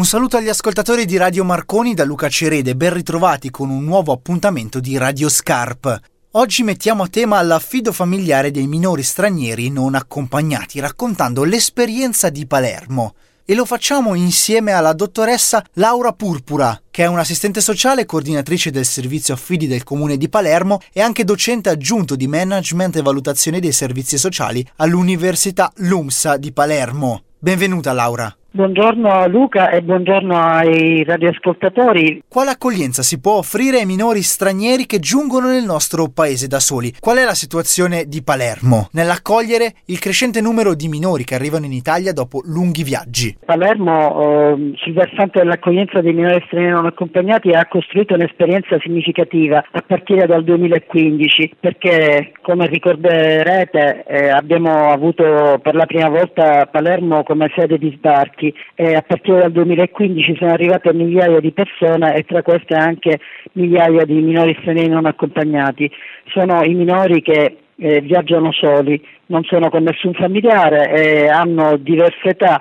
Un saluto agli ascoltatori di Radio Marconi da Luca Cerede, ben ritrovati con un nuovo appuntamento di Radio Scarp. Oggi mettiamo a tema l'affido familiare dei minori stranieri non accompagnati, raccontando l'esperienza di Palermo. E lo facciamo insieme alla dottoressa Laura Purpura, che è un'assistente sociale, coordinatrice del servizio affidi del comune di Palermo e anche docente aggiunto di management e valutazione dei servizi sociali all'Università LUMSA di Palermo. Benvenuta Laura. Buongiorno Luca e buongiorno ai radioascoltatori. Quale accoglienza si può offrire ai minori stranieri che giungono nel nostro paese da soli? Qual è la situazione di Palermo nell'accogliere il crescente numero di minori che arrivano in Italia dopo lunghi viaggi? Palermo, eh, sul versante dell'accoglienza dei minori stranieri non accompagnati, ha costruito un'esperienza significativa a partire dal 2015 perché, come ricorderete, eh, abbiamo avuto per la prima volta Palermo come sede di sbarco morti e a partire dal 2015 sono arrivate migliaia di persone e tra queste anche migliaia di minori stranieri non accompagnati. Sono i minori che eh, viaggiano soli, non sono con nessun familiare e hanno diverse età,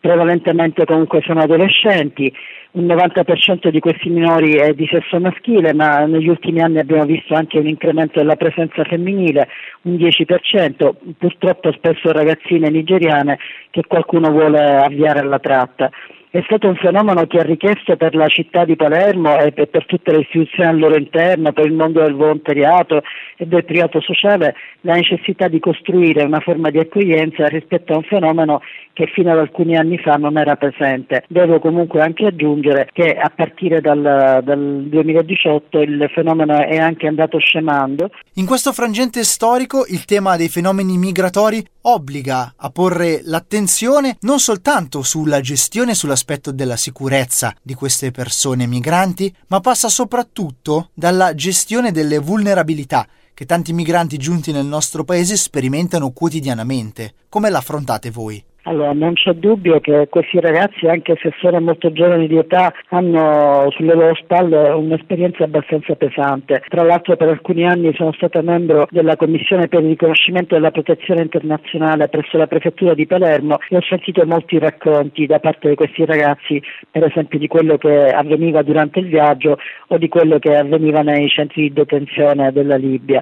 prevalentemente comunque sono adolescenti un 90% di questi minori è di sesso maschile, ma negli ultimi anni abbiamo visto anche un incremento della presenza femminile, un 10%, purtroppo spesso ragazzine nigeriane che qualcuno vuole avviare alla tratta. È stato un fenomeno che ha richiesto per la città di Palermo e per, tutte le istituzioni al loro interno, per il mondo del volontariato e del privato sociale, la necessità di costruire una forma di accoglienza rispetto a un fenomeno che fino ad alcuni anni fa non era presente. Devo comunque anche aggiungere che a partire dal, dal 2018 il fenomeno è anche andato scemando. In questo frangente storico il tema dei fenomeni migratori obbliga a porre l'attenzione non soltanto sulla gestione e sull'aspetto della sicurezza di queste persone migranti, ma passa soprattutto dalla gestione delle vulnerabilità che tanti migranti giunti nel nostro paese sperimentano quotidianamente. Come l'affrontate voi? Allora, non c'è dubbio che questi ragazzi, anche se sono molto giovani di età, hanno sulle loro spalle un'esperienza abbastanza pesante. Tra l'altro per alcuni anni sono stata membro della Commissione per il riconoscimento della protezione internazionale presso la Prefettura di Palermo e ho sentito molti racconti da parte di questi ragazzi, per esempio di quello che avveniva durante il viaggio o di quello che avveniva nei centri di detenzione della Libia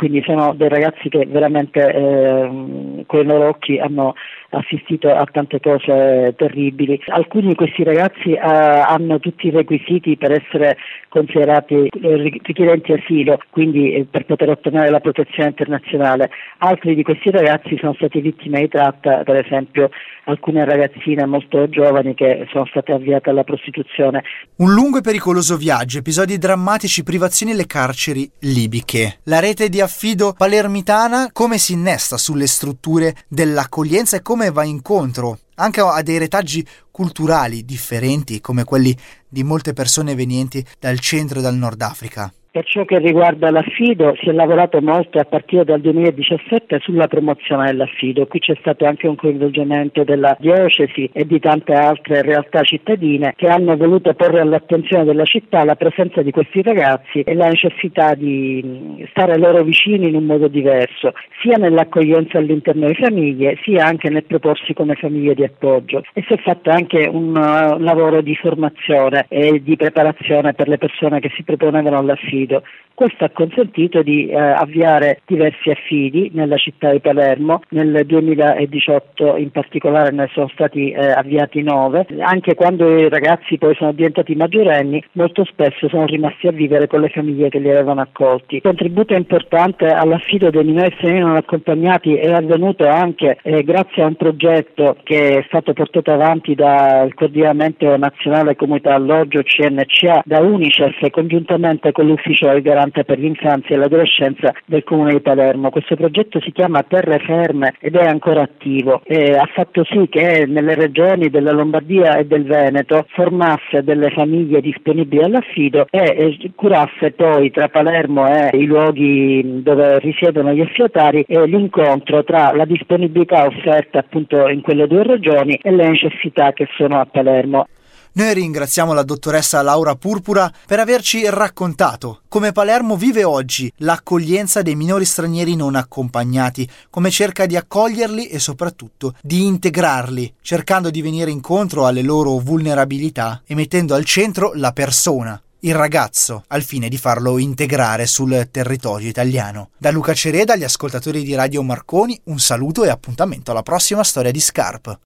quindi sono dei ragazzi che veramente eh, con i loro occhi hanno assistito a tante cose terribili. Alcuni di questi ragazzi eh, hanno tutti i requisiti per essere considerati richiedenti asilo, quindi eh, per poter ottenere la protezione internazionale. Altri di questi ragazzi sono stati vittime di tratta, per esempio alcune ragazzine molto giovani che sono state avviate alla prostituzione. Un lungo e pericoloso viaggio, episodi drammatici, privazioni nelle carceri libiche. La rete di affido palermitana come si innesta sulle strutture dell'accoglienza e come va incontro anche a dei retaggi culturali differenti come quelli di molte persone venienti dal centro e dal Nord Africa. Per ciò che riguarda l'affido si è lavorato molto a partire dal 2017 sulla promozione dell'affido. Qui c'è stato anche un coinvolgimento della diocesi e di tante altre realtà cittadine che hanno voluto porre all'attenzione della città la presenza di questi ragazzi e la necessità di stare loro vicini in un modo diverso, sia nell'accoglienza all'interno delle famiglie, sia anche nel proporsi come famiglie di appoggio. E si è fatto anche un uh, lavoro di formazione e di preparazione per le persone che si proponevano all'affido affido. Questo ha consentito di eh, avviare diversi affidi nella città di Palermo, nel 2018 in particolare ne sono stati eh, avviati nove, anche quando i ragazzi poi sono diventati maggiorenni molto spesso sono rimasti a vivere con le famiglie che li avevano accolti. Il contributo importante all'affido dei minori stranieri non accompagnati è avvenuto anche eh, grazie a un progetto che è stato portato avanti dal Coordinamento Nazionale Comunità Alloggio CNCA da Unicef congiuntamente con l'Ufficio ufficio del garante per l'infanzia e l'adolescenza del comune di Palermo. Questo progetto si chiama Terre Ferme ed è ancora attivo e ha fatto sì che nelle regioni della Lombardia e del Veneto formasse delle famiglie disponibili all'affido e curasse poi tra Palermo e i luoghi dove risiedono gli affiatari l'incontro tra la disponibilità offerta appunto in quelle due regioni e le necessità che sono a Palermo. Noi ringraziamo la dottoressa Laura Purpura per averci raccontato come Palermo vive oggi l'accoglienza dei minori stranieri non accompagnati, come cerca di accoglierli e soprattutto di integrarli, cercando di venire incontro alle loro vulnerabilità e mettendo al centro la persona, il ragazzo al fine di farlo integrare sul territorio italiano. Da Luca Cereda agli ascoltatori di Radio Marconi un saluto e appuntamento alla prossima storia di Scarp.